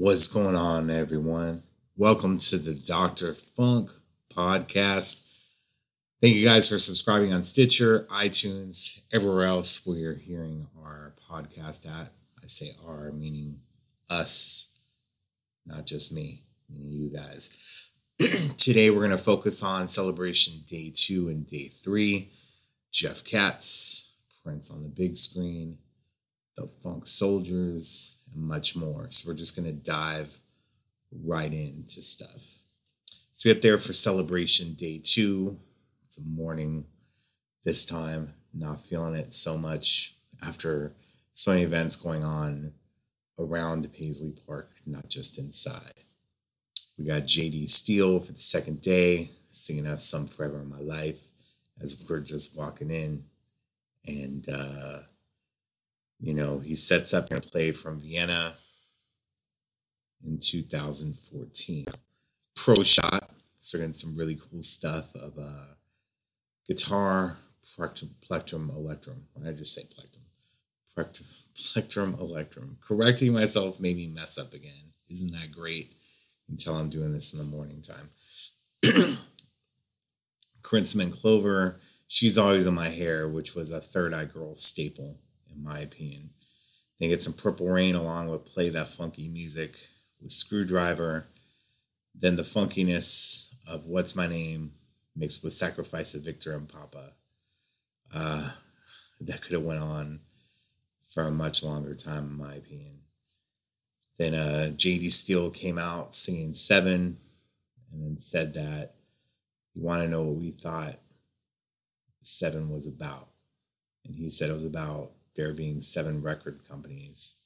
What's going on, everyone? Welcome to the Dr. Funk podcast. Thank you guys for subscribing on Stitcher, iTunes, everywhere else where you're hearing our podcast at. I say our, meaning us, not just me, meaning you guys. Today, we're going to focus on celebration day two and day three. Jeff Katz, Prince on the big screen, the Funk Soldiers, and much more. So we're just going to dive right into stuff. So we get there for celebration day two. It's a morning this time, not feeling it so much after so many events going on around Paisley Park, not just inside. We got JD Steele for the second day, singing us Some Forever in My Life as we're just walking in. And uh, you know, he sets up and play from Vienna in 2014. Pro shot, so getting some really cool stuff of uh, guitar, plectrum, plectrum, electrum. Why did I just say plectrum? Plectrum, plectrum, electrum. Correcting myself made me mess up again. Isn't that great? Until I'm doing this in the morning time. Crimson Clover, she's always in my hair, which was a Third Eye Girl staple in my opinion. Then get some Purple Rain along with Play That Funky Music with Screwdriver. Then the funkiness of What's My Name mixed with Sacrifice of Victor and Papa. Uh, that could have went on for a much longer time, in my opinion. Then uh, JD Steele came out singing Seven and then said that you want to know what we thought Seven was about. And he said it was about there being seven record companies.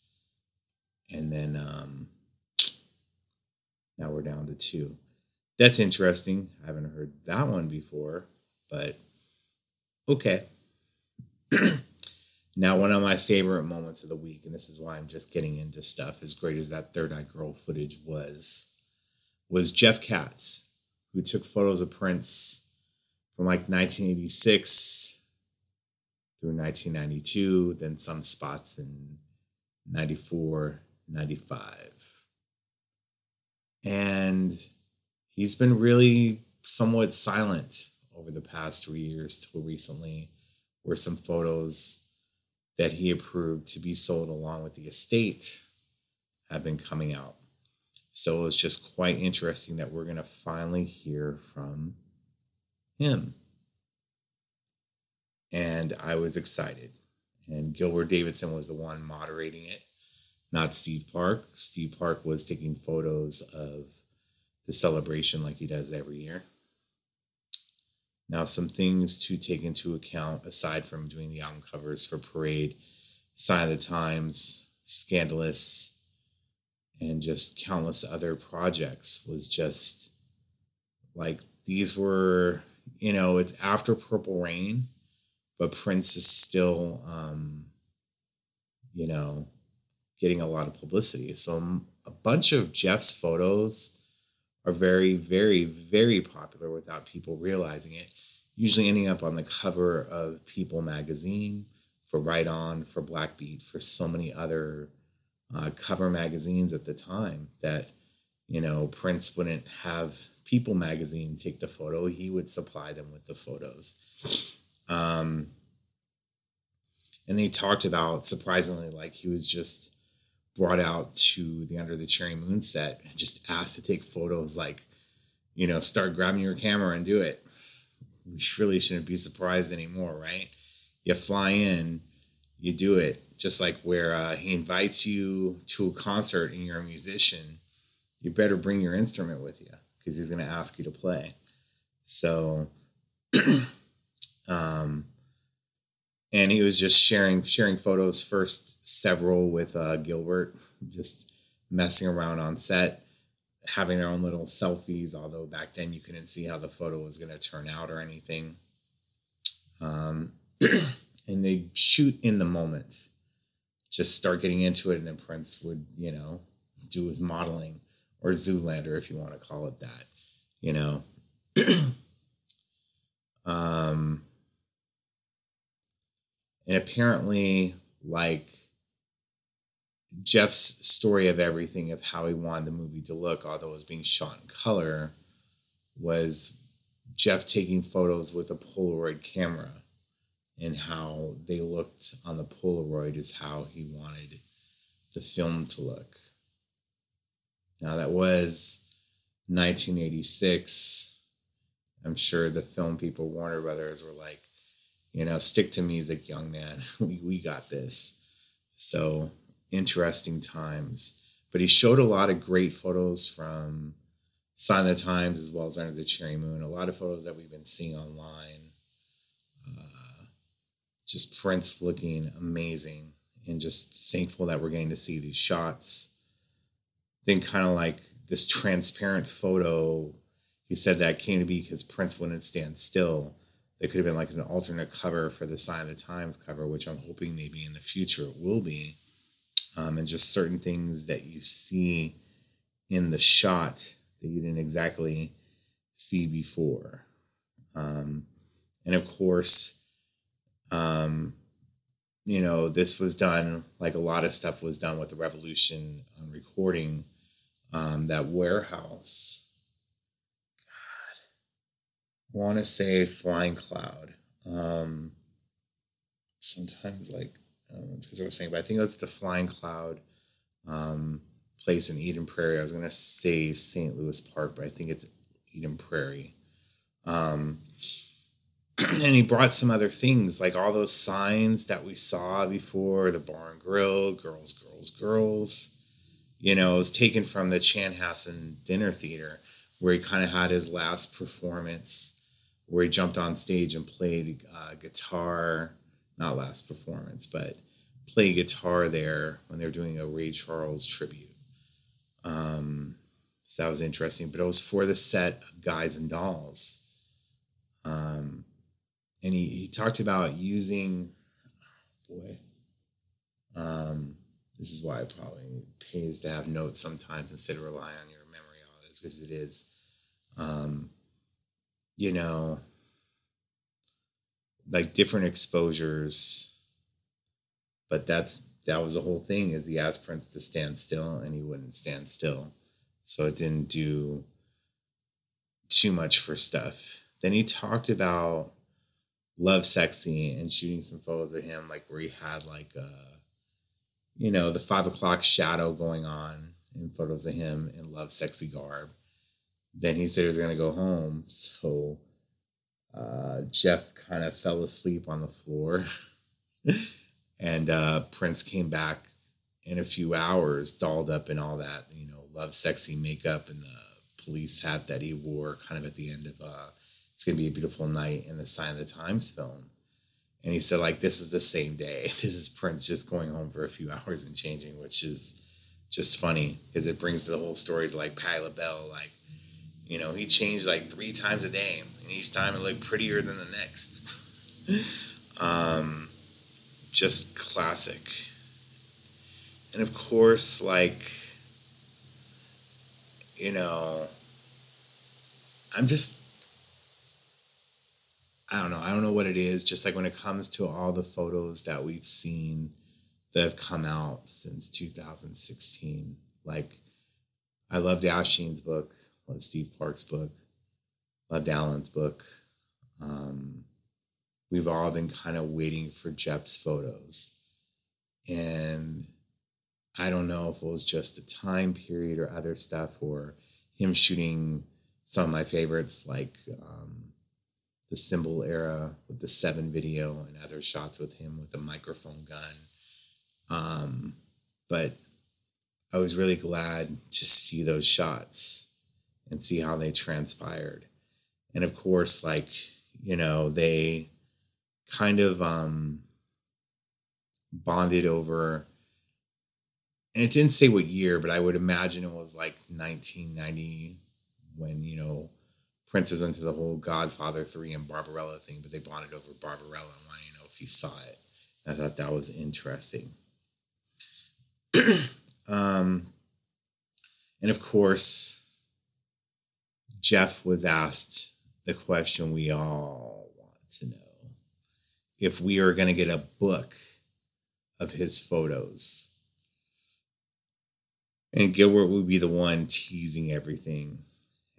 And then um, now we're down to two. That's interesting. I haven't heard that one before, but okay. now, one of my favorite moments of the week, and this is why I'm just getting into stuff, as great as that Third Eye Girl footage was, was Jeff Katz, who took photos of Prince from like 1986 through 1992, then some spots in 94, 95. And he's been really somewhat silent over the past three years till recently, where some photos that he approved to be sold along with the estate have been coming out. So it's just quite interesting that we're going to finally hear from him and I was excited. And Gilbert Davidson was the one moderating it, not Steve Park. Steve Park was taking photos of the celebration like he does every year. Now, some things to take into account aside from doing the album covers for Parade, Sign of the Times, Scandalous, and just countless other projects was just like these were, you know, it's after Purple Rain but Prince is still, um, you know, getting a lot of publicity. So a bunch of Jeff's photos are very, very, very popular without people realizing it. Usually ending up on the cover of People magazine, for Right On, for Blackbeat, for so many other uh, cover magazines at the time that, you know, Prince wouldn't have People magazine take the photo, he would supply them with the photos. Um, and they talked about surprisingly, like he was just brought out to the Under the Cherry Moon set and just asked to take photos, like, you know, start grabbing your camera and do it. We really shouldn't be surprised anymore, right? You fly in, you do it. Just like where uh, he invites you to a concert and you're a musician, you better bring your instrument with you because he's going to ask you to play. So, um, and he was just sharing sharing photos first several with uh, Gilbert, just messing around on set, having their own little selfies. Although back then you couldn't see how the photo was going to turn out or anything. Um, and they shoot in the moment, just start getting into it, and then Prince would you know do his modeling or Zoolander if you want to call it that, you know. um and apparently like Jeff's story of everything of how he wanted the movie to look, although it was being shot in color, was Jeff taking photos with a Polaroid camera and how they looked on the Polaroid is how he wanted the film to look. Now, that was 1986. I'm sure the film people, Warner Brothers, were like, you know, stick to music, young man. we, we got this. So interesting times. But he showed a lot of great photos from Sign of the Times as well as Under the Cherry Moon. A lot of photos that we've been seeing online. Uh, just Prince looking amazing and just thankful that we're getting to see these shots. Then kind of like this transparent photo. He said that came to be because Prince wouldn't stand still. There could have been like an alternate cover for the Sign of the Times cover, which I'm hoping maybe in the future it will be. Um, and just certain things that you see in the shot that you didn't exactly see before. Um, and of course, um, you know, this was done like a lot of stuff was done with the Revolution on recording. Um, that warehouse. Want to say Flying Cloud. Um, sometimes like um, because I was saying, but I think that's the Flying Cloud um, place in Eden Prairie. I was going to say St. Louis Park, but I think it's Eden Prairie. Um, and he brought some other things like all those signs that we saw before the bar and grill, girls, girls, girls. You know, it was taken from the Chanhassen Dinner Theater, where he kind of had his last performance, where he jumped on stage and played uh, guitar. Not last performance, but play guitar there when they're doing a Ray Charles tribute. Um, so that was interesting, but it was for the set of Guys and Dolls. Um, and he, he talked about using, boy, um, this is why it probably pays to have notes sometimes instead of rely on your memory all good as it is. Um, you know, like different exposures, but that's that was the whole thing is he asked Prince to stand still and he wouldn't stand still. So it didn't do too much for stuff. Then he talked about Lovesexy and shooting some photos of him, like where he had like a, you know, the five o'clock shadow going on in photos of him in Lovesexy garb. Then he said he was gonna go home. So uh, Jeff kind of fell asleep on the floor. and uh, Prince came back in a few hours, dolled up in all that, you know, love, sexy makeup and the police hat that he wore kind of at the end of uh, It's Gonna Be a Beautiful Night in the Sign of the Times film. And he said, like, this is the same day. This is Prince just going home for a few hours and changing, which is just funny because it brings the whole stories like Patti LaBelle, like, you know, he changed like three times a day, and each time it looked prettier than the next. um, just classic. And of course, like, you know, I'm just, I don't know. I don't know what it is. Just like when it comes to all the photos that we've seen that have come out since 2016, like, I loved Afshin's book, loved Steve Park's book, loved Alan's book. Um, we've all been kind of waiting for Jeff's photos. And I don't know if it was just a time period or other stuff or him shooting some of my favorites like um, the symbol era with the seven video and other shots with him with a microphone gun. Um, but I was really glad to see those shots and see how they transpired. And of course, like, you know, they kind of um, bonded over, and it didn't say what year, but I would imagine it was like 1990 when, you know, Prince into the whole Godfather 3 and Barbarella thing, but they bonded over Barbarella and wanted to know if he saw it. I thought that was interesting. um, and of course, Jeff was asked the question we all want to know if we are going to get a book of his photos. And Gilbert would be the one teasing everything.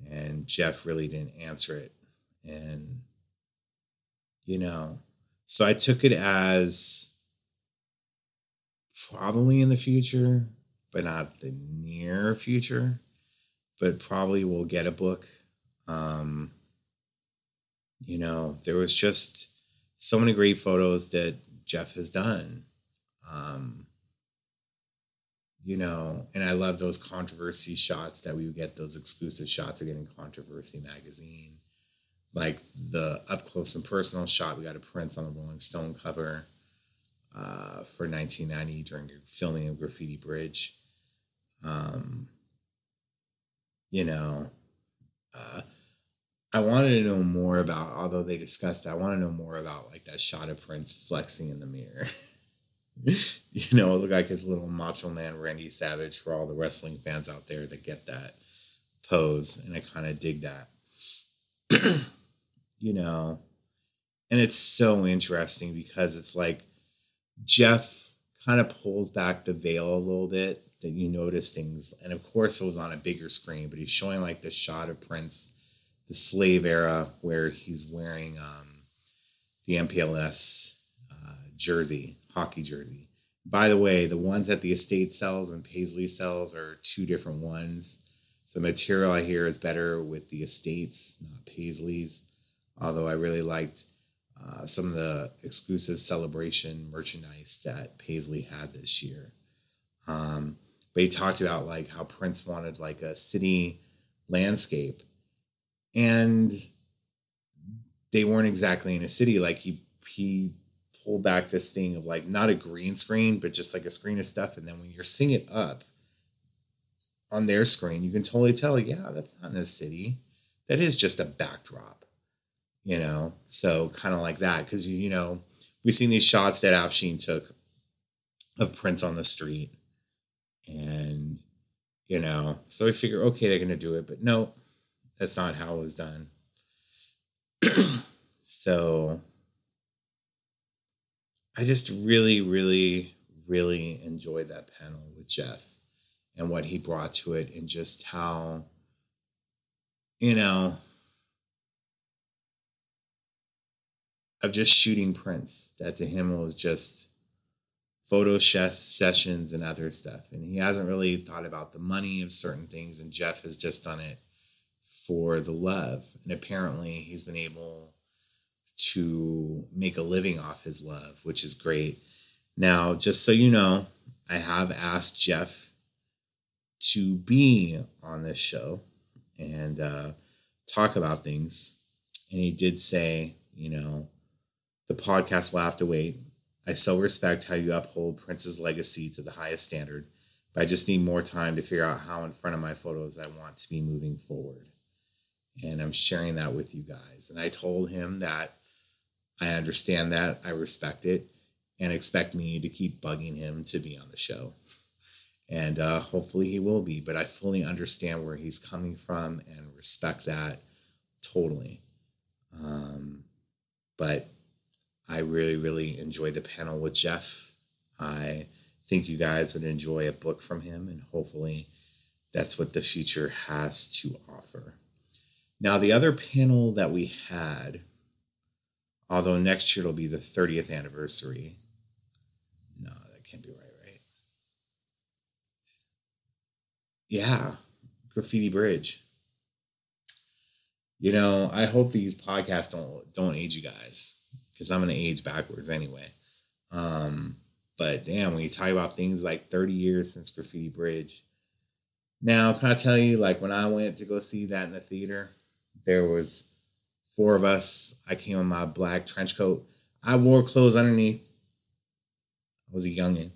And Jeff really didn't answer it. And, you know, so I took it as probably in the future, but not the near future. But probably we'll get a book. Um, you know, there was just so many great photos that Jeff has done. Um, you know, and I love those controversy shots that we would get those exclusive shots of getting Controversy magazine. Like the up close and personal shot, we got a Prince on the Rolling Stone cover uh, for 1990 during filming of Graffiti Bridge. Um, you know, uh, I wanted to know more about, although they discussed, it, I want to know more about like that shot of Prince flexing in the mirror. you know, look like his little macho man Randy Savage for all the wrestling fans out there that get that pose. And I kind of dig that. you know, and it's so interesting because it's like Jeff kind of pulls back the veil a little bit that you notice things. And of course, it was on a bigger screen, but he's showing like the shot of Prince the slave era where he's wearing um, the MPLS uh, jersey, hockey jersey. By the way, the ones that the estate sells and Paisley sells are two different ones. So material I hear is better with the estates, not Paisley's. Although I really liked uh, some of the exclusive celebration merchandise that Paisley had this year. Um, but he talked about like how Prince wanted like a city landscape and they weren't exactly in a city. Like he he pulled back this thing of like not a green screen, but just like a screen of stuff. And then when you're seeing it up on their screen, you can totally tell, yeah, that's not in a city. That is just a backdrop, you know. So kind of like that, because you know we've seen these shots that Afshin took of Prince on the street, and you know, so we figure, okay, they're gonna do it, but no, that's not how it was done. so I just really, really, really enjoyed that panel with Jeff and what he brought to it and just how, you know, of just shooting Prince, that to him was just photo sessions and other stuff. And he hasn't really thought about the money of certain things. And Jeff has just done it for the love. And apparently, he's been able to make a living off his love, which is great. Now, just so you know, I have asked Jeff to be on this show and uh, talk about things. And he did say, you know, the podcast will have to wait. I so respect how you uphold Prince's legacy to the highest standard, but I just need more time to figure out how in front of my photos I want to be moving forward and I'm sharing that with you guys. And I told him that I understand that, I respect it, and expect me to keep bugging him to be on the show. And uh, hopefully he will be, but I fully understand where he's coming from and respect that totally. Um, but I really, really enjoyed the panel with Jeff. I think you guys would enjoy a book from him, and hopefully that's what the future has to offer. Now, the other panel that we had, although next year it'll be the 30th anniversary. No, that can't be right, right? Yeah, Graffiti Bridge. You know, I hope these podcasts don't don't age you guys because I'm gonna age backwards anyway. Um, but damn, when you talk about things like 30 years since Graffiti Bridge. Now, can I tell you, like when I went to go see that in the theater, there was four of us. I came in my black trench coat. I wore clothes underneath. I was a youngin.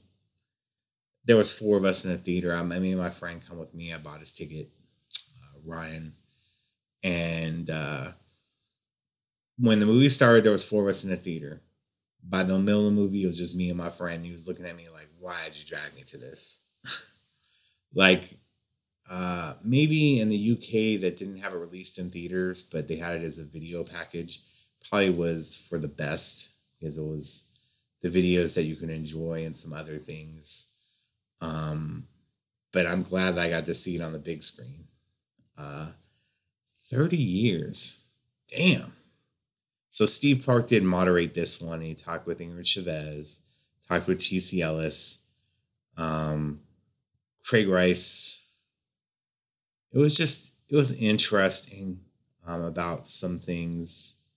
There was four of us in the theater. I, me and my friend come with me. I bought his ticket, uh, Ryan, and uh, when the movie started, there was four of us in the theater. By the middle of the movie, it was just me and my friend. He was looking at me like, "Why did you drag me to this?" like uh, maybe in the UK that didn't have it released in theaters, but they had it as a video package. Probably was for the best because it was the videos that you can enjoy and some other things. Um, but I'm glad that I got to see it on the big screen. Uh, 30 years. Damn. So Steve Park did moderate this one. He talked with Ingrid Chavez, talked with T.C. Ellis, um, Craig Rice. It was just, it was interesting um, about some things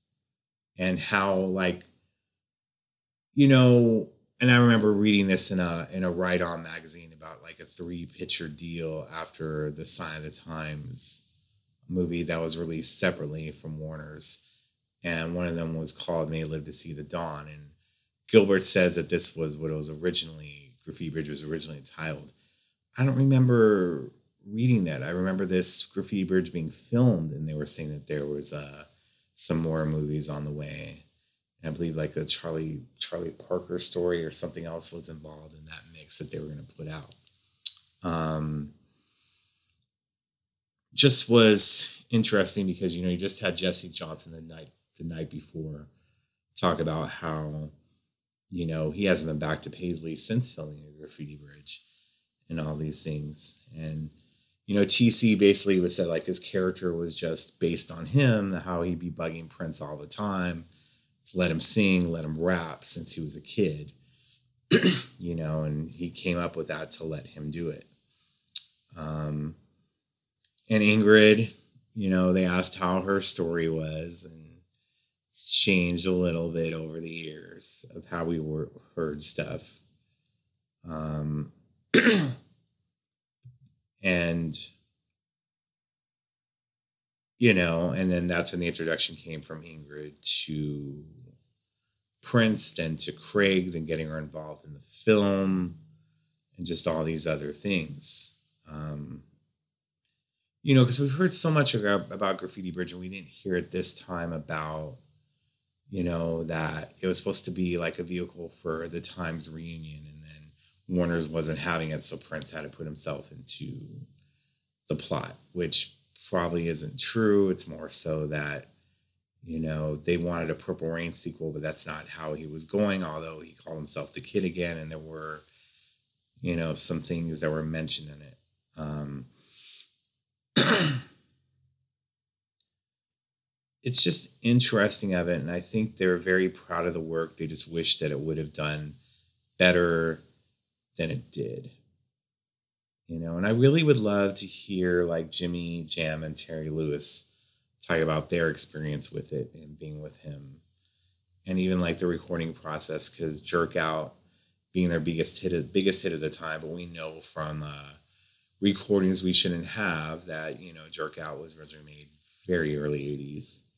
and how, like, you know, and I remember reading this in a in a Right On magazine about like a three picture deal after the Sign of the Times movie that was released separately from Warner's, and one of them was called "May Live to See the Dawn." And Gilbert says that this was what it was originally Graffiti Bridge was originally titled. I don't remember reading that. I remember this Graffiti Bridge being filmed, and they were saying that there was uh, some more movies on the way. And I believe like a Charlie Charlie Parker story or something else was involved in that mix that they were going to put out. Um, just was interesting because you know you just had Jesse Johnson the night the night before talk about how you know he hasn't been back to Paisley since filming a graffiti bridge and all these things. And you know TC basically was said like his character was just based on him how he'd be bugging Prince all the time to let him sing let him rap since he was a kid you know and he came up with that to let him do it. Um and Ingrid, you know, they asked how her story was, and changed a little bit over the years of how we were, heard stuff. Um, and you know, and then that's when the introduction came from Ingrid to Prince, then to Craig, then getting her involved in the film, and just all these other things. Um, you know, because we've heard so much about Graffiti Bridge, and we didn't hear it this time about, you know, that it was supposed to be like a vehicle for the Times reunion, and then Warner's wasn't having it, so Prince had to put himself into the plot, which probably isn't true. It's more so that, you know, they wanted a Purple Rain sequel, but that's not how he was going, although he called himself the kid again, and there were, you know, some things that were mentioned in it. Um, it's just interesting of it and i think they're very proud of the work. They just wish that it would have done better than it did. You know and i really would love to hear like jimmy jam and terry lewis talk about their experience with it and being with him. And even like the recording process because jerk out being their biggest hit biggest hit at the time but we know from uh, recordings we shouldn't have that you know jerk out was originally made very early 80s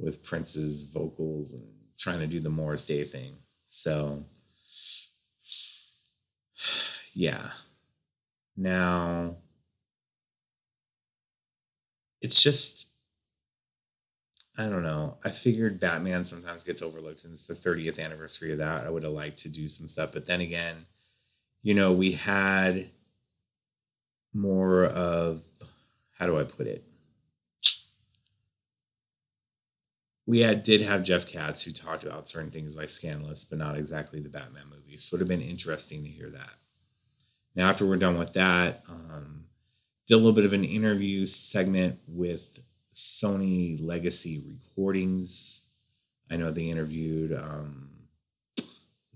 with prince's vocals and trying to do the morris day thing. So yeah. Now it's just i don't know. I figured batman sometimes gets overlooked and it's the 30th anniversary of that. I would have liked to do some stuff but then again you know we had more of how do I put it? We had did have Jeff Katz who talked about certain things like Scandalous, but not exactly the Batman movies. So it would have been interesting to hear that. Now, after we're done with that, um, did a little bit of an interview segment with Sony Legacy Recordings. I know they interviewed um,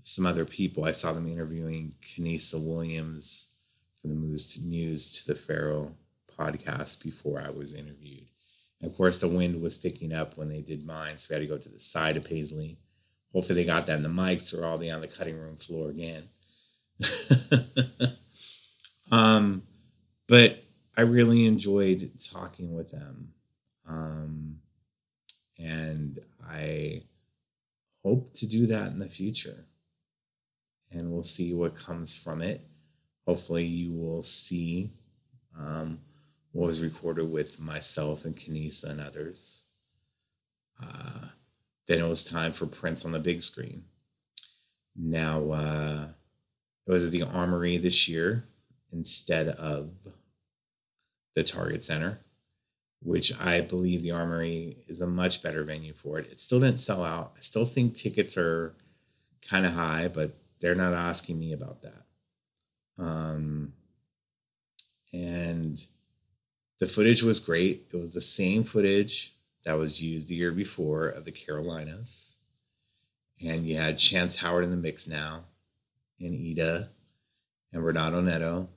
some other people. I saw them interviewing Kenisa Williams for the Muse to, Muse to the Pharaoh podcast before I was interviewed. Of course, the wind was picking up when they did mine, so we had to go to the side of Paisley. Hopefully, they got that in the mics, or I'll be on the cutting room floor again. um, but I really enjoyed talking with them. Um, and I hope to do that in the future. And we'll see what comes from it hopefully you will see um, was recorded with myself and Kenisa and others. Uh, then it was time for Prince on the big screen. Now, uh, it was at the Armory this year instead of the Target Center, which I believe the Armory is a much better venue for it. It still didn't sell out. I still think tickets are kind of high, but they're not asking me about that. Um, and the footage was great. It was the same footage that was used the year before of the Carolinas. And you had Chance Howard in the mix now, and Ida, and Renato Neto,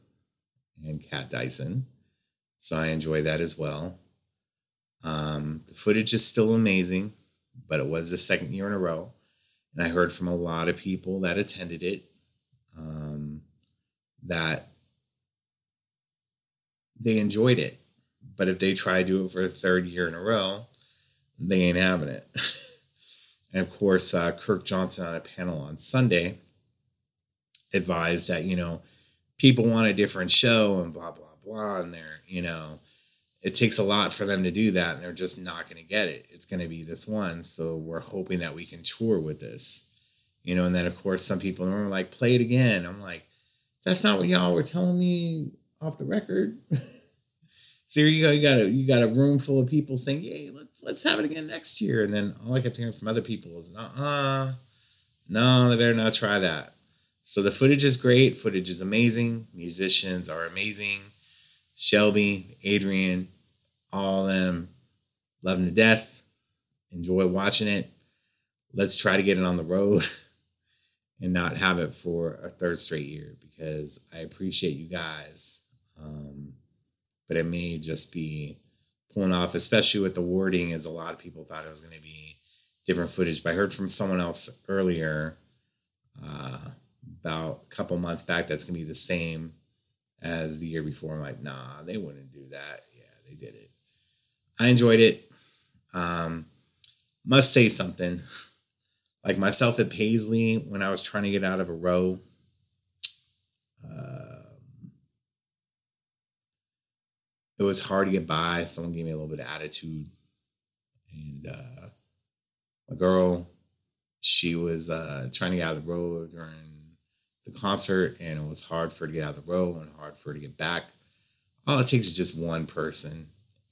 and Kat Dyson. So I enjoy that as well. Um, the footage is still amazing, but it was the second year in a row. And I heard from a lot of people that attended it um, that they enjoyed it. But if they try to do it for the third year in a row, they ain't having it. and of course, uh, Kirk Johnson on a panel on Sunday advised that, you know, people want a different show and blah, blah, blah. And they're, you know, it takes a lot for them to do that and they're just not going to get it. It's going to be this one. So we're hoping that we can tour with this, you know, and then of course some people are like, play it again. I'm like, that's not what y'all were telling me off the record. so here you go. You got a, you got a room full of people saying, Yay, let's, let's have it again next year. And then all I kept hearing from other people is, uh, no, they better not try that. So the footage is great. Footage is amazing. Musicians are amazing. Shelby, Adrian, all of them love them to death. Enjoy watching it. Let's try to get it on the road and not have it for a third straight year because I appreciate you guys. But it may just be pulling off, especially with the wording, as a lot of people thought it was going to be different footage. But I heard from someone else earlier uh, about a couple months back that's going to be the same as the year before. I'm like, nah, they wouldn't do that. Yeah, they did it. I enjoyed it. Um, must say something. Like myself at Paisley, when I was trying to get out of a row, um, it was hard to get by. Someone gave me a little bit of attitude. And uh, a girl, she was uh, trying to get out of the row during the concert and it was hard for her to get out of the row and hard for her to get back. All it takes is just one person.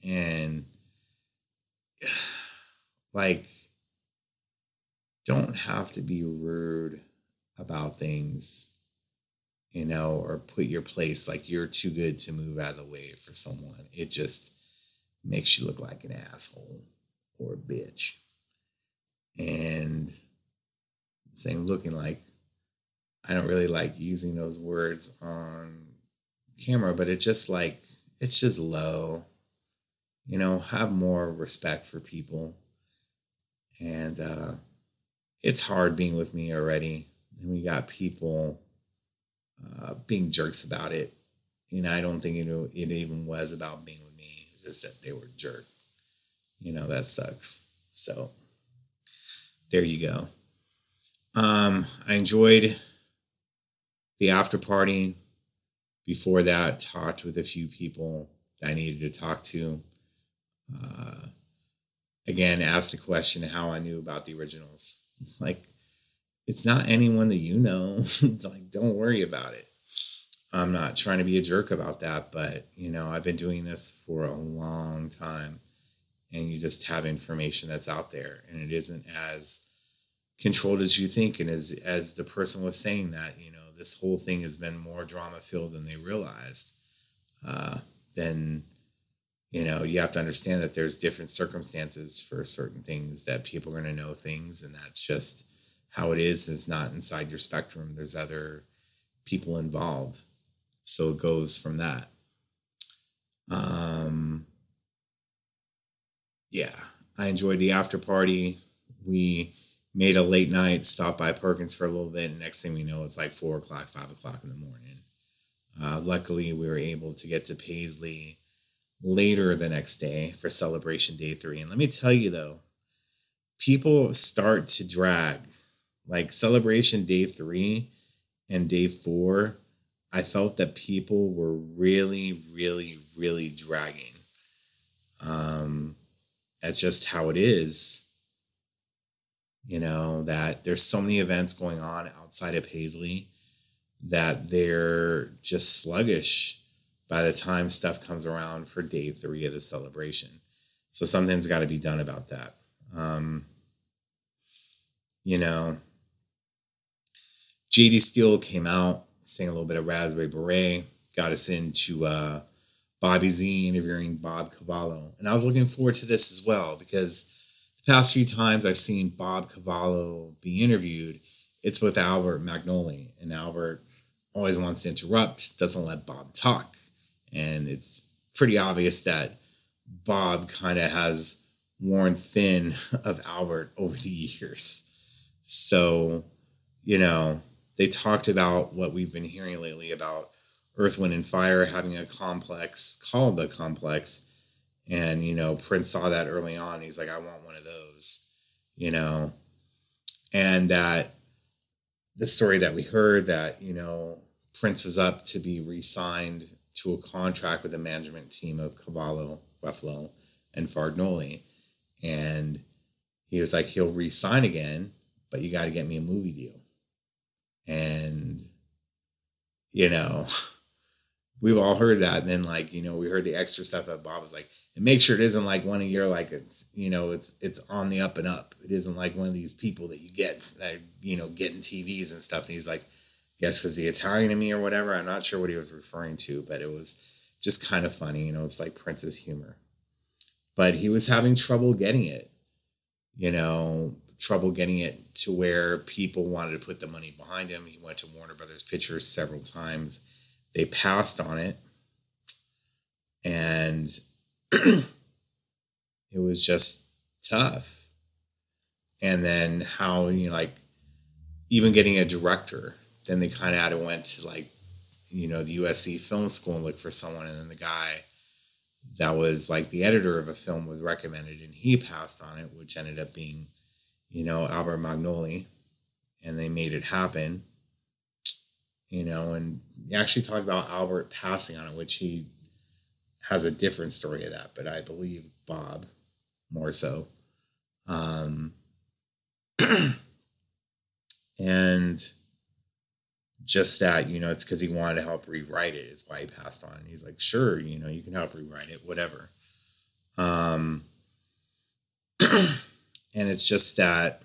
And like, don't have to be rude about things, you know, or put your place like you're too good to move out of the way for someone. It just makes you look like an asshole or a bitch. And saying looking like I don't really like using those words on camera, but it just like it's just low. You know, have more respect for people. And uh it's hard being with me already. And we got people uh being jerks about it. Know, I don't think it, it even was about being with me, just that they were jerk. You know, that sucks. So there you go. Um, I enjoyed the after party. Before that, talked with a few people that I needed to talk to. Uh, again, asked the question how I knew about the originals. Like, it's not anyone that you know. like, don't worry about it. I'm not trying to be a jerk about that, but you know, I've been doing this for a long time and you just have information that's out there and it isn't as controlled as you think and as as the person was saying that, you know, this whole thing has been more drama filled than they realized, uh, then you know you have to understand that there's different circumstances for certain things that people are going to know things, and that's just how it is. It's not inside your spectrum. There's other people involved, so it goes from that. Um, yeah, I enjoyed the after party. We made a late night, stop by Perkins for a little bit, and next thing we know, it's like four o'clock, five o'clock in the morning. Uh, luckily, we were able to get to Paisley later the next day for celebration day three. And let me tell you though, people start to drag. Like celebration day three and day four, I felt that people were really, really, really dragging. Um, that's just how it is you know, that there's so many events going on outside of Paisley that they're just sluggish by the time stuff comes around for day three of the celebration. So something's got to be done about that. Um, you know, JD Steele came out, sang a little bit of Raspberry Beret, got us into uh, Bobby Z interviewing Bob Cavallo. And I was looking forward to this as well because the past few times I've seen Bob Cavallo be interviewed, it's with Albert Magnoli. And Albert always wants to interrupt, doesn't let Bob talk. And it's pretty obvious that Bob kind of has worn thin of Albert over the years. So, you know, they talked about what we've been hearing lately about Earth, Wind, and Fire having a complex called the Complex. And, you know, Prince saw that early on. He's like, I want one of those, you know. And that the story that we heard that, you know, Prince was up to be re signed to a contract with the management team of Cavallo, Ruffalo, and Fargnoli. And he was like, he'll re sign again, but you got to get me a movie deal. And, you know, we've all heard that. And then like, you know, we heard the extra stuff that Bob was like, and make sure it isn't like one of your like it's you know, it's it's on the up and up. It isn't like one of these people that you get that you know, getting TVs and stuff. And he's like, guess because the Italian in me or whatever. I'm not sure what he was referring to, but it was just kind of funny, you know, it's like Prince's humor. But he was having trouble getting it, you know, trouble getting it to where people wanted to put the money behind him. He went to Warner Brothers Pictures several times they passed on it. And it was just tough. And then how, you know, like even getting a director, then they kind of went to like, you know, the USC film school and look for someone. And then the guy that was like the editor of a film was recommended and he passed on it, which ended up being, you know, Albert Magnoli. And they made it happen you know, and you actually talked about Albert passing on it, which he has a different story of that, but I believe Bob more so. Um, and just that, you know, it's because he wanted to help rewrite it, is why he passed on. He's like, sure, you know, you can help rewrite it, whatever. Um, and it's just that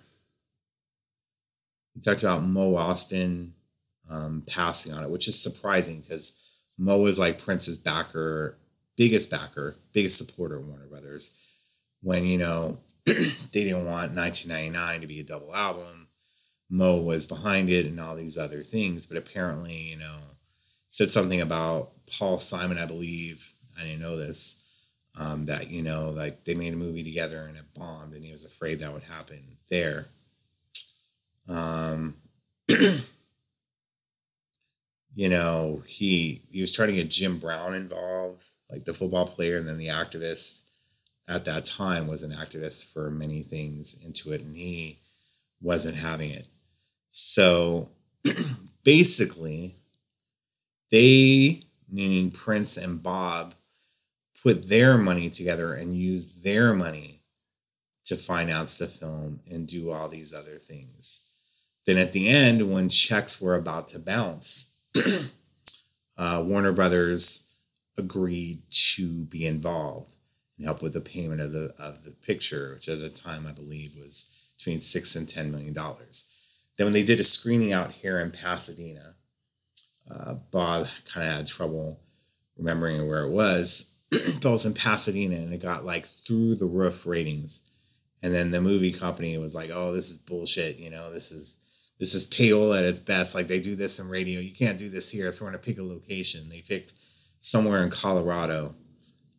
we talked about Mo Ostin um, passing on it, which is surprising because Mo is like Prince's backer, biggest backer, biggest supporter of Warner Brothers. When you know they didn't want 1999 to be a double album, Mo was behind it and all these other things. But apparently, you know, said something about Paul Simon, I believe. I didn't know this. Um, that you know, like they made a movie together and it bombed, and he was afraid that would happen there. Um, you know, he he was trying to get Jim Brown involved, like the football player, and then the activist at that time was an activist for many things into it, and he wasn't having it. So basically, they, meaning Prince and Bob, put their money together and use their money to finance the film and do all these other things. Then at the end, when checks were about to bounce, uh, Warner Brothers agreed to be involved and help with the payment of the of the picture, which at the time I believe was between six and ten million dollars. Then when they did a screening out here in Pasadena, uh, Bob kind of had trouble remembering where it was. It was in Pasadena, and it got like through the roof ratings. And then the movie company was like, "Oh, this is bullshit. You know, this is this is payola at its best. Like they do this in radio. You can't do this here. So we're gonna pick a location. They picked somewhere in Colorado,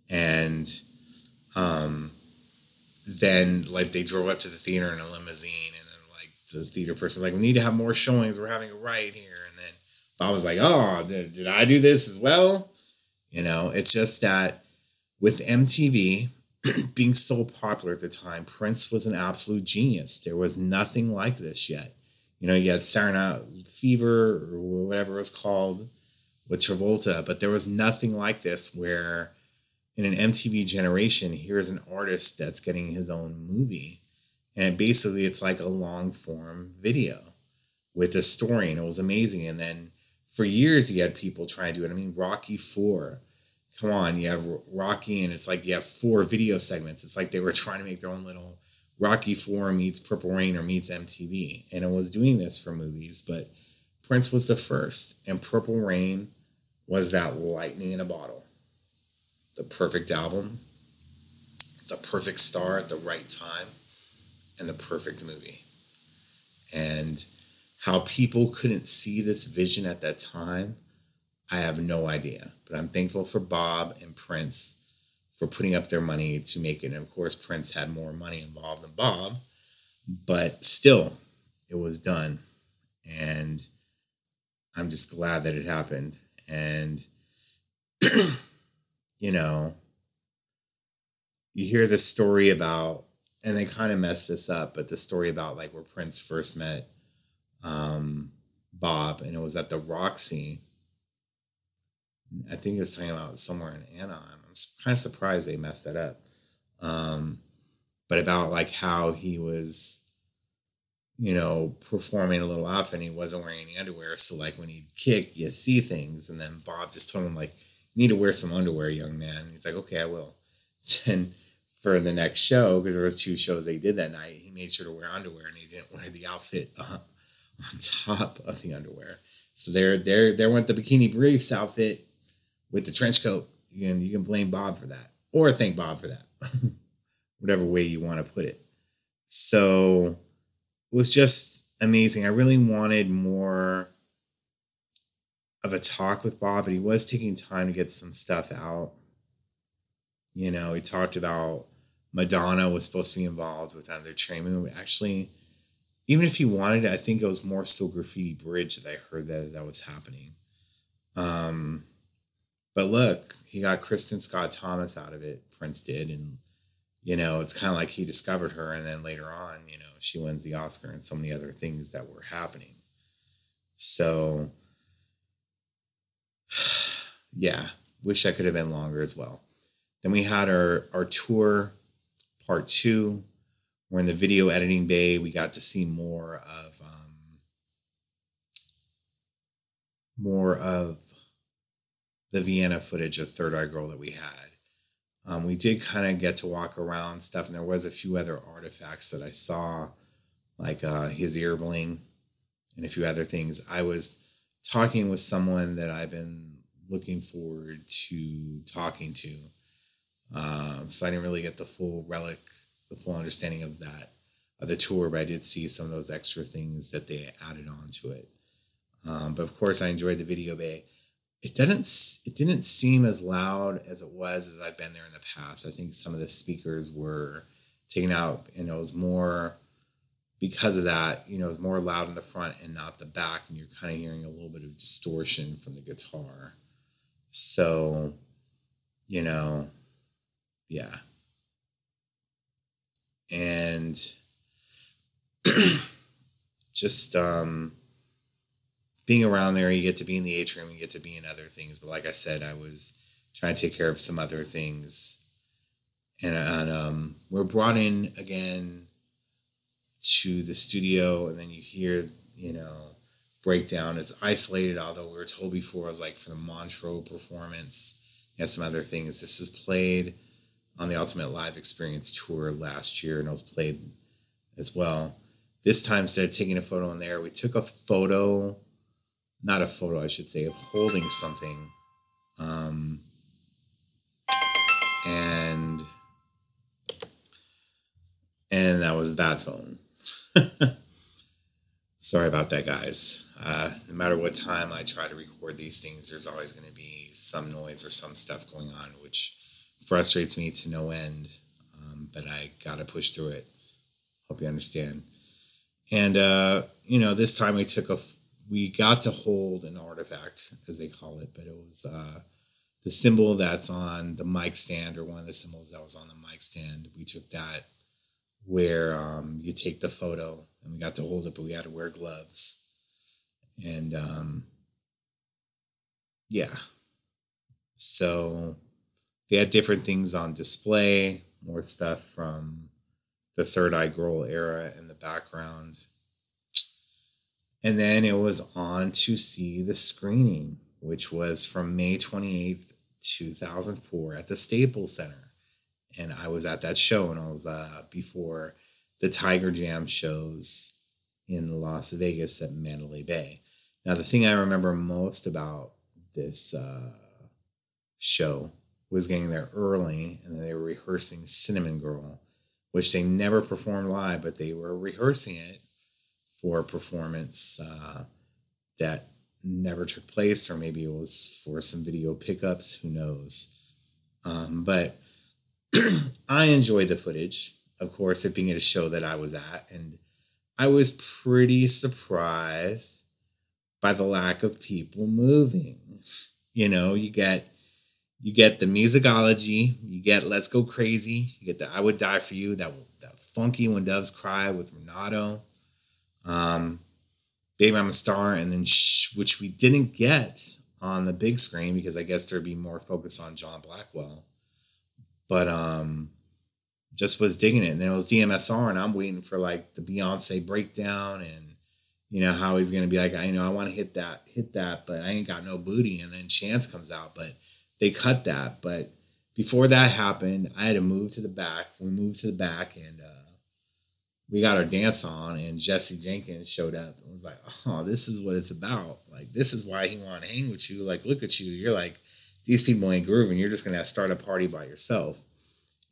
and um, then like they drove up to the theater in a limousine, and then like the theater person like, we need to have more showings. We're having a riot here, and then Bob was like, oh, did, did I do this as well? You know, it's just that with MTV being so popular at the time, Prince was an absolute genius. There was nothing like this yet you know, you had Saturday Night Fever or whatever it was called with Travolta, but there was nothing like this where in an MTV generation, here's an artist that's getting his own movie. And basically it's like a long form video with a story, and it was amazing. And then for years you had people trying to do it. I mean, Rocky Four. You have Rocky, and it's like you have four video segments. It's like they were trying to make their own little Rocky Four meets Purple Rain or meets MTV. And it was doing this for movies, but Prince was the first, and Purple Rain was that lightning in a bottle. the perfect album, the perfect star at the right time, and the perfect movie. And how people couldn't see this vision at that time, I have no idea. But I'm thankful for Bob and Prince for putting up their money to make it. And of course, Prince had more money involved than Bob, but still, it was done. And I'm just glad that it happened. And, you know, you hear this story about, and they kind of messed this up, but the story about like where Prince first met um, Bob, and it was at the Roxy. I think he was talking about somewhere in Anaheim. I'm kind of surprised they messed that up. Um, but about like how he was, you know, performing a little off and he wasn't wearing any underwear. So like when he'd kick, you see things. And then Bob just told him like, you need to wear some underwear, young man. he's like, okay, I will. Then for the next show, because there was two shows they did that night, he made sure to wear underwear and he didn't wear the outfit on top of the underwear. So there, there, there went the bikini briefs outfit with the trench coat. You can you can blame Bob for that, or thank Bob for that, whatever way you want to put it. So it was just amazing. I really wanted more of a talk with Bob, but he was taking time to get some stuff out. You know, he talked about Madonna was supposed to be involved with another train movie. Actually, even if he wanted it, I think it was more still Graffiti Bridge that I heard that that was happening. Um, but look, he got Kristin Scott Thomas out of it. Prince did, and you know, it's kind of like he discovered her, and then later on, you know, she wins the Oscar and so many other things that were happening. So, yeah, wish I could have been longer as well. Then we had our our tour part two we're in the video editing bay. We got to see more of um, more of the Vienna footage of Third Eye Girl that we had. Um, we did kind of get to walk around stuff, and there was a few other artifacts that I saw, like uh, his ear bling and a few other things. I was talking with someone that I've been looking forward to talking to, um, so I didn't really get the full relic the full understanding of that of the tour, but I did see some of those extra things that they added on to it. Um, but of course, I enjoyed the video bay. It didn't it didn't seem as loud as it was as I've been there in the past. I think some of the speakers were taken out, and it was more because of that. You know, it was more loud in the front and not the back, and you're kind of hearing a little bit of distortion from the guitar. So, you know, yeah, and just um, being around there, you get to be in the atrium, you get to be in other things. But like I said, I was trying to take care of some other things, and, and um, we're brought in again to the studio, and then you hear, you know, breakdown. It's isolated, although we were told before it was like for the Montreux performance. Have some other things. This is played on the Ultimate Live Experience tour last year, and it was played as well. This time, instead of taking a photo in there, we took a photo, not a photo, I should say, of holding something. Um, and and that was that phone. Sorry about that, guys. Uh, no matter what time I try to record these things, there's always going to be some noise or some stuff going on, which frustrates me to no end, um, but I got to push through it. Hope you understand. And uh, you know, this time we took a we got to hold an artifact, as they call it, but it was uh, the symbol that's on the mic stand, or one of the symbols that was on the mic stand. We took that where um, you take the photo, and we got to hold it, but we had to wear gloves. And um, yeah, so they had different things on display, more stuff from the Third Eye Girl era in the background. And then it was on to see the screening, which was from May 28th, 2004 at the Staples Center. And I was at that show, and I was uh, before the Tiger Jam shows in Las Vegas at Mandalay Bay. Now, the thing I remember most about this uh, show was getting there early, and they were rehearsing Cinnamon Girl, which they never performed live, but they were rehearsing it for a performance uh, that never took place, or maybe it was for some video pickups. Who knows? Um, but I enjoyed the footage, of course, it being at a show that I was at, and I was pretty surprised by the lack of people moving. You know, you get you get the musicology, you get Let's Go Crazy, you get the I Would Die for You, that that funky When Doves Cry with Renato, um, Baby I'm a Star, and then Shh, which we didn't get on the big screen because I guess there'd be more focus on John Blackwell. But um just was digging it. And then it was DMSR, and I'm waiting for like the Beyonce breakdown and you know how he's gonna be like, I you know I want to hit that, hit that, but I ain't got no booty. And then Chance comes out, but they cut that. But before that happened, I had to move to the back. We moved to the back, and uh, we got our dance on. And Jesse Jenkins showed up and was like, "Oh, this is what it's about. Like, this is why he want to hang with you. Like, look at you. You're like." These people ain't grooving. You're just gonna start a party by yourself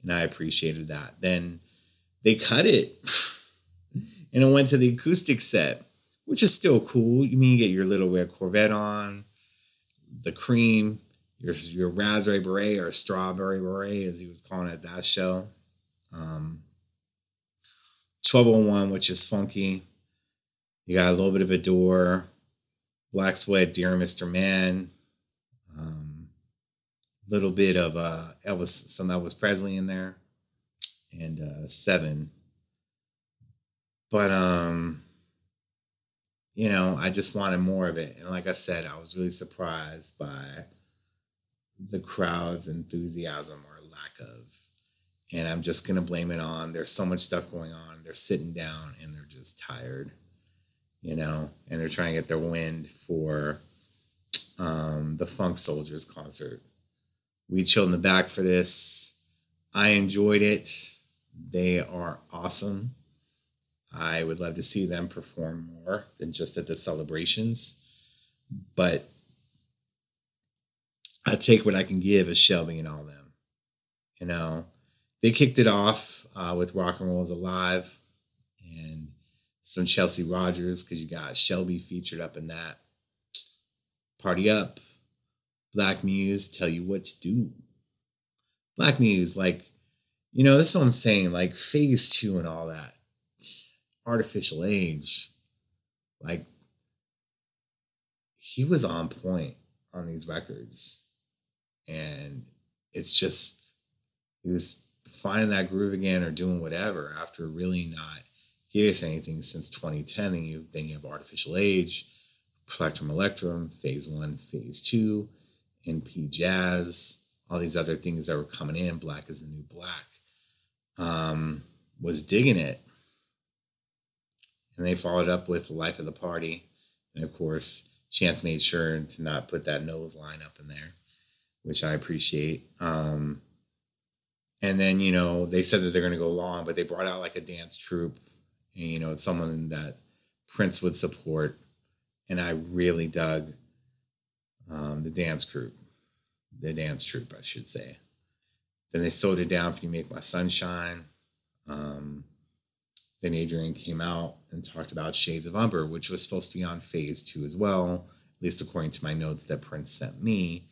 and I appreciated that. Then they cut it, and it went to the acoustic set, which is still cool. You mean you get your little red Corvette on, the cream, your your raspberry beret or strawberry beret, as he was calling it that show. Um, 1201, which is funky. You got a little bit of Adore. Black Sweat, Dear Mr. Man. Um, little bit of uh, Elvis, some Elvis Presley in there, and uh, Seven. But um, you know, I just wanted more of it, and like I said, I was really surprised by the crowd's enthusiasm or lack of. And I'm just gonna blame it on there's so much stuff going on. They're sitting down and they're just tired, you know, and they're trying to get their wind for um, the Funk Soldiers concert we chilled in the back for this. I enjoyed it. They are awesome. I would love to see them perform more than just at the celebrations. But I take what I can give as Shelby and all them. You know, they kicked it off uh, with Rock and Roll is Alive and some Chelsea Rogers because you got Shelby featured up in that. Party Up, Black Muse tell you what to do. Black Muse, like, you know, this is what I'm saying, like phase two and all that. Art Official Age. Like, he was on point on these records. And it's just, he was finding that groove again or doing whatever after really not giving us anything since 2010. And you, then you have Art Official Age, Plectrum Electrum, Phase One, Phase Two NP Jazz, all these other things that were coming in. Black is the new black. Um, was digging it. And they followed up with Life of the Party. And of course, Chance made sure to not put that nose line up in there, which I appreciate. Um, and then, you know, they said that they're going to go long, but they brought out like a dance troupe. And, you know, it's someone that Prince would support. And I really dug um, the dance troupe, the dance troupe, I should say. Then they slowed it down for You Make My Sunshine. Um, then Adrian came out and talked about Shades of Umber, which was supposed to be on phase two as well, at least according to my notes that Prince sent me.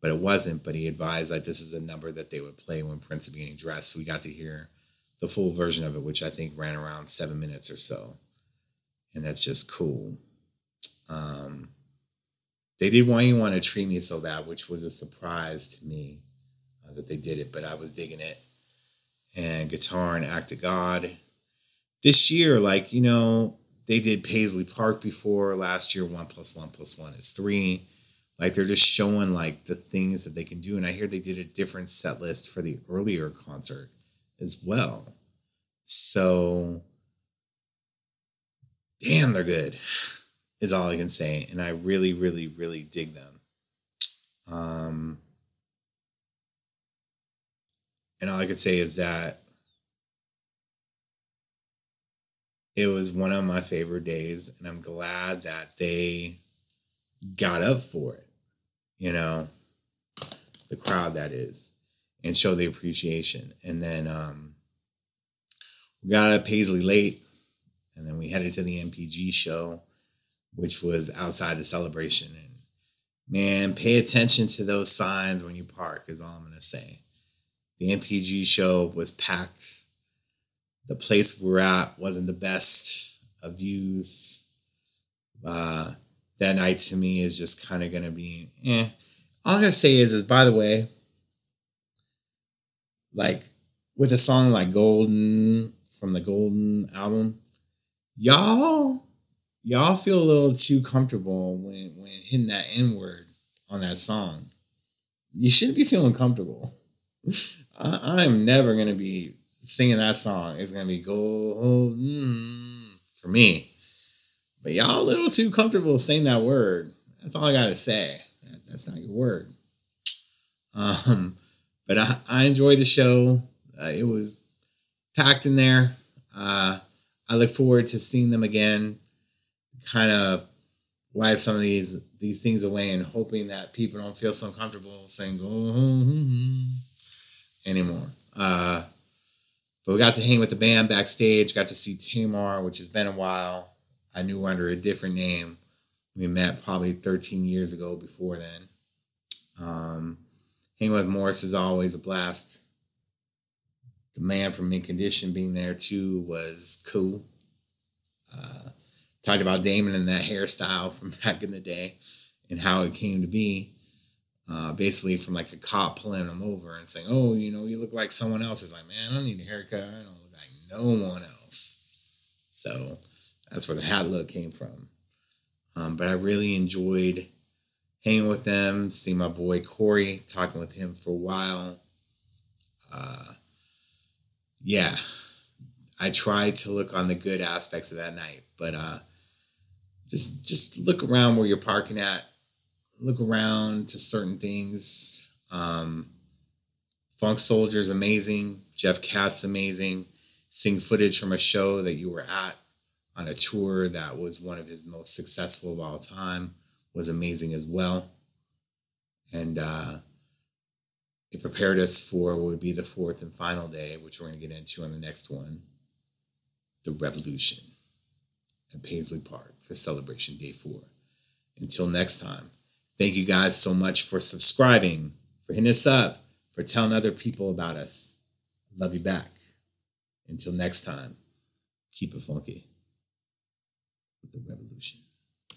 But it wasn't, but he advised like this is a number that they would play when Prince was getting dressed. So we got to hear the full version of it, which I think ran around seven minutes or so. And that's just cool. Um, they did Why You Want to Treat Me So Bad, which was a surprise to me uh, that they did it, but I was digging it. And Guitar and Act of God. This year, like, you know, they did Paisley Park before. Last year, one plus one plus one is three. Like they're just showing like the things that they can do. And I hear they did a different set list for the earlier concert as well. So damn, they're good is all I can say. And I really, really, really dig them. Um, and all I could say is that it was one of my favorite days, and I'm glad that they got up for it. You know, the crowd that is and show the appreciation. And then um, we got up Paisley late, and then we headed to the NPG show, which was outside the celebration. And man, pay attention to those signs when you park, is all I'm gonna say. The NPG show was packed. The place we were at wasn't the best of views. Uh, that night to me is just kind of gonna be eh. All I'm gonna say is, is by the way, like with a song like Golden from the Golden album, y'all y'all feel a little too comfortable when when hitting that N word on that song. You shouldn't be feeling comfortable. I, am never gonna be singing that song. It's gonna be golden for me. But y'all a little too comfortable saying that word. That's all I gotta say. That's not your word. Um, but I, I enjoyed the show. Uh, it was packed in there. Uh, I look forward to seeing them again. Kind of wipe some of these these things away and hoping that people don't feel so comfortable saying "go home" anymore. Uh, but we got to hang with the band backstage. Got to see Tamar, which has been a while. I knew under a different name. We met probably 13 years ago. Before then, um, hanging with Morris is always a blast. The man from Mint Condition being there too was cool. Uh, talked about Damon and that hairstyle from back in the day and how it came to be. Uh, basically, from like a cop pulling him over and saying, "Oh, you know, you look like someone else." Is like, man, I don't need a haircut. I don't look like no one else. So that's where the hat look came from. Um, but I really enjoyed hanging with them, seeing my boy Corey, talking with him for a while. Uh, yeah, I tried to look on the good aspects of that night, but uh, just just look around where you're parking at. Look around to certain things. Um, Funk Soldier's amazing. Jeff Katz amazing. Seeing footage from a show that you were at on a tour that was one of his most successful of all time was amazing as well. And uh, it prepared us for what would be the fourth and final day, which we're going to get into on the next one the revolution at Paisley Park for celebration day four. Until next time, thank you guys so much for subscribing, for hitting us up, for telling other people about us. Love you back. Until next time, keep it funky with the revolution.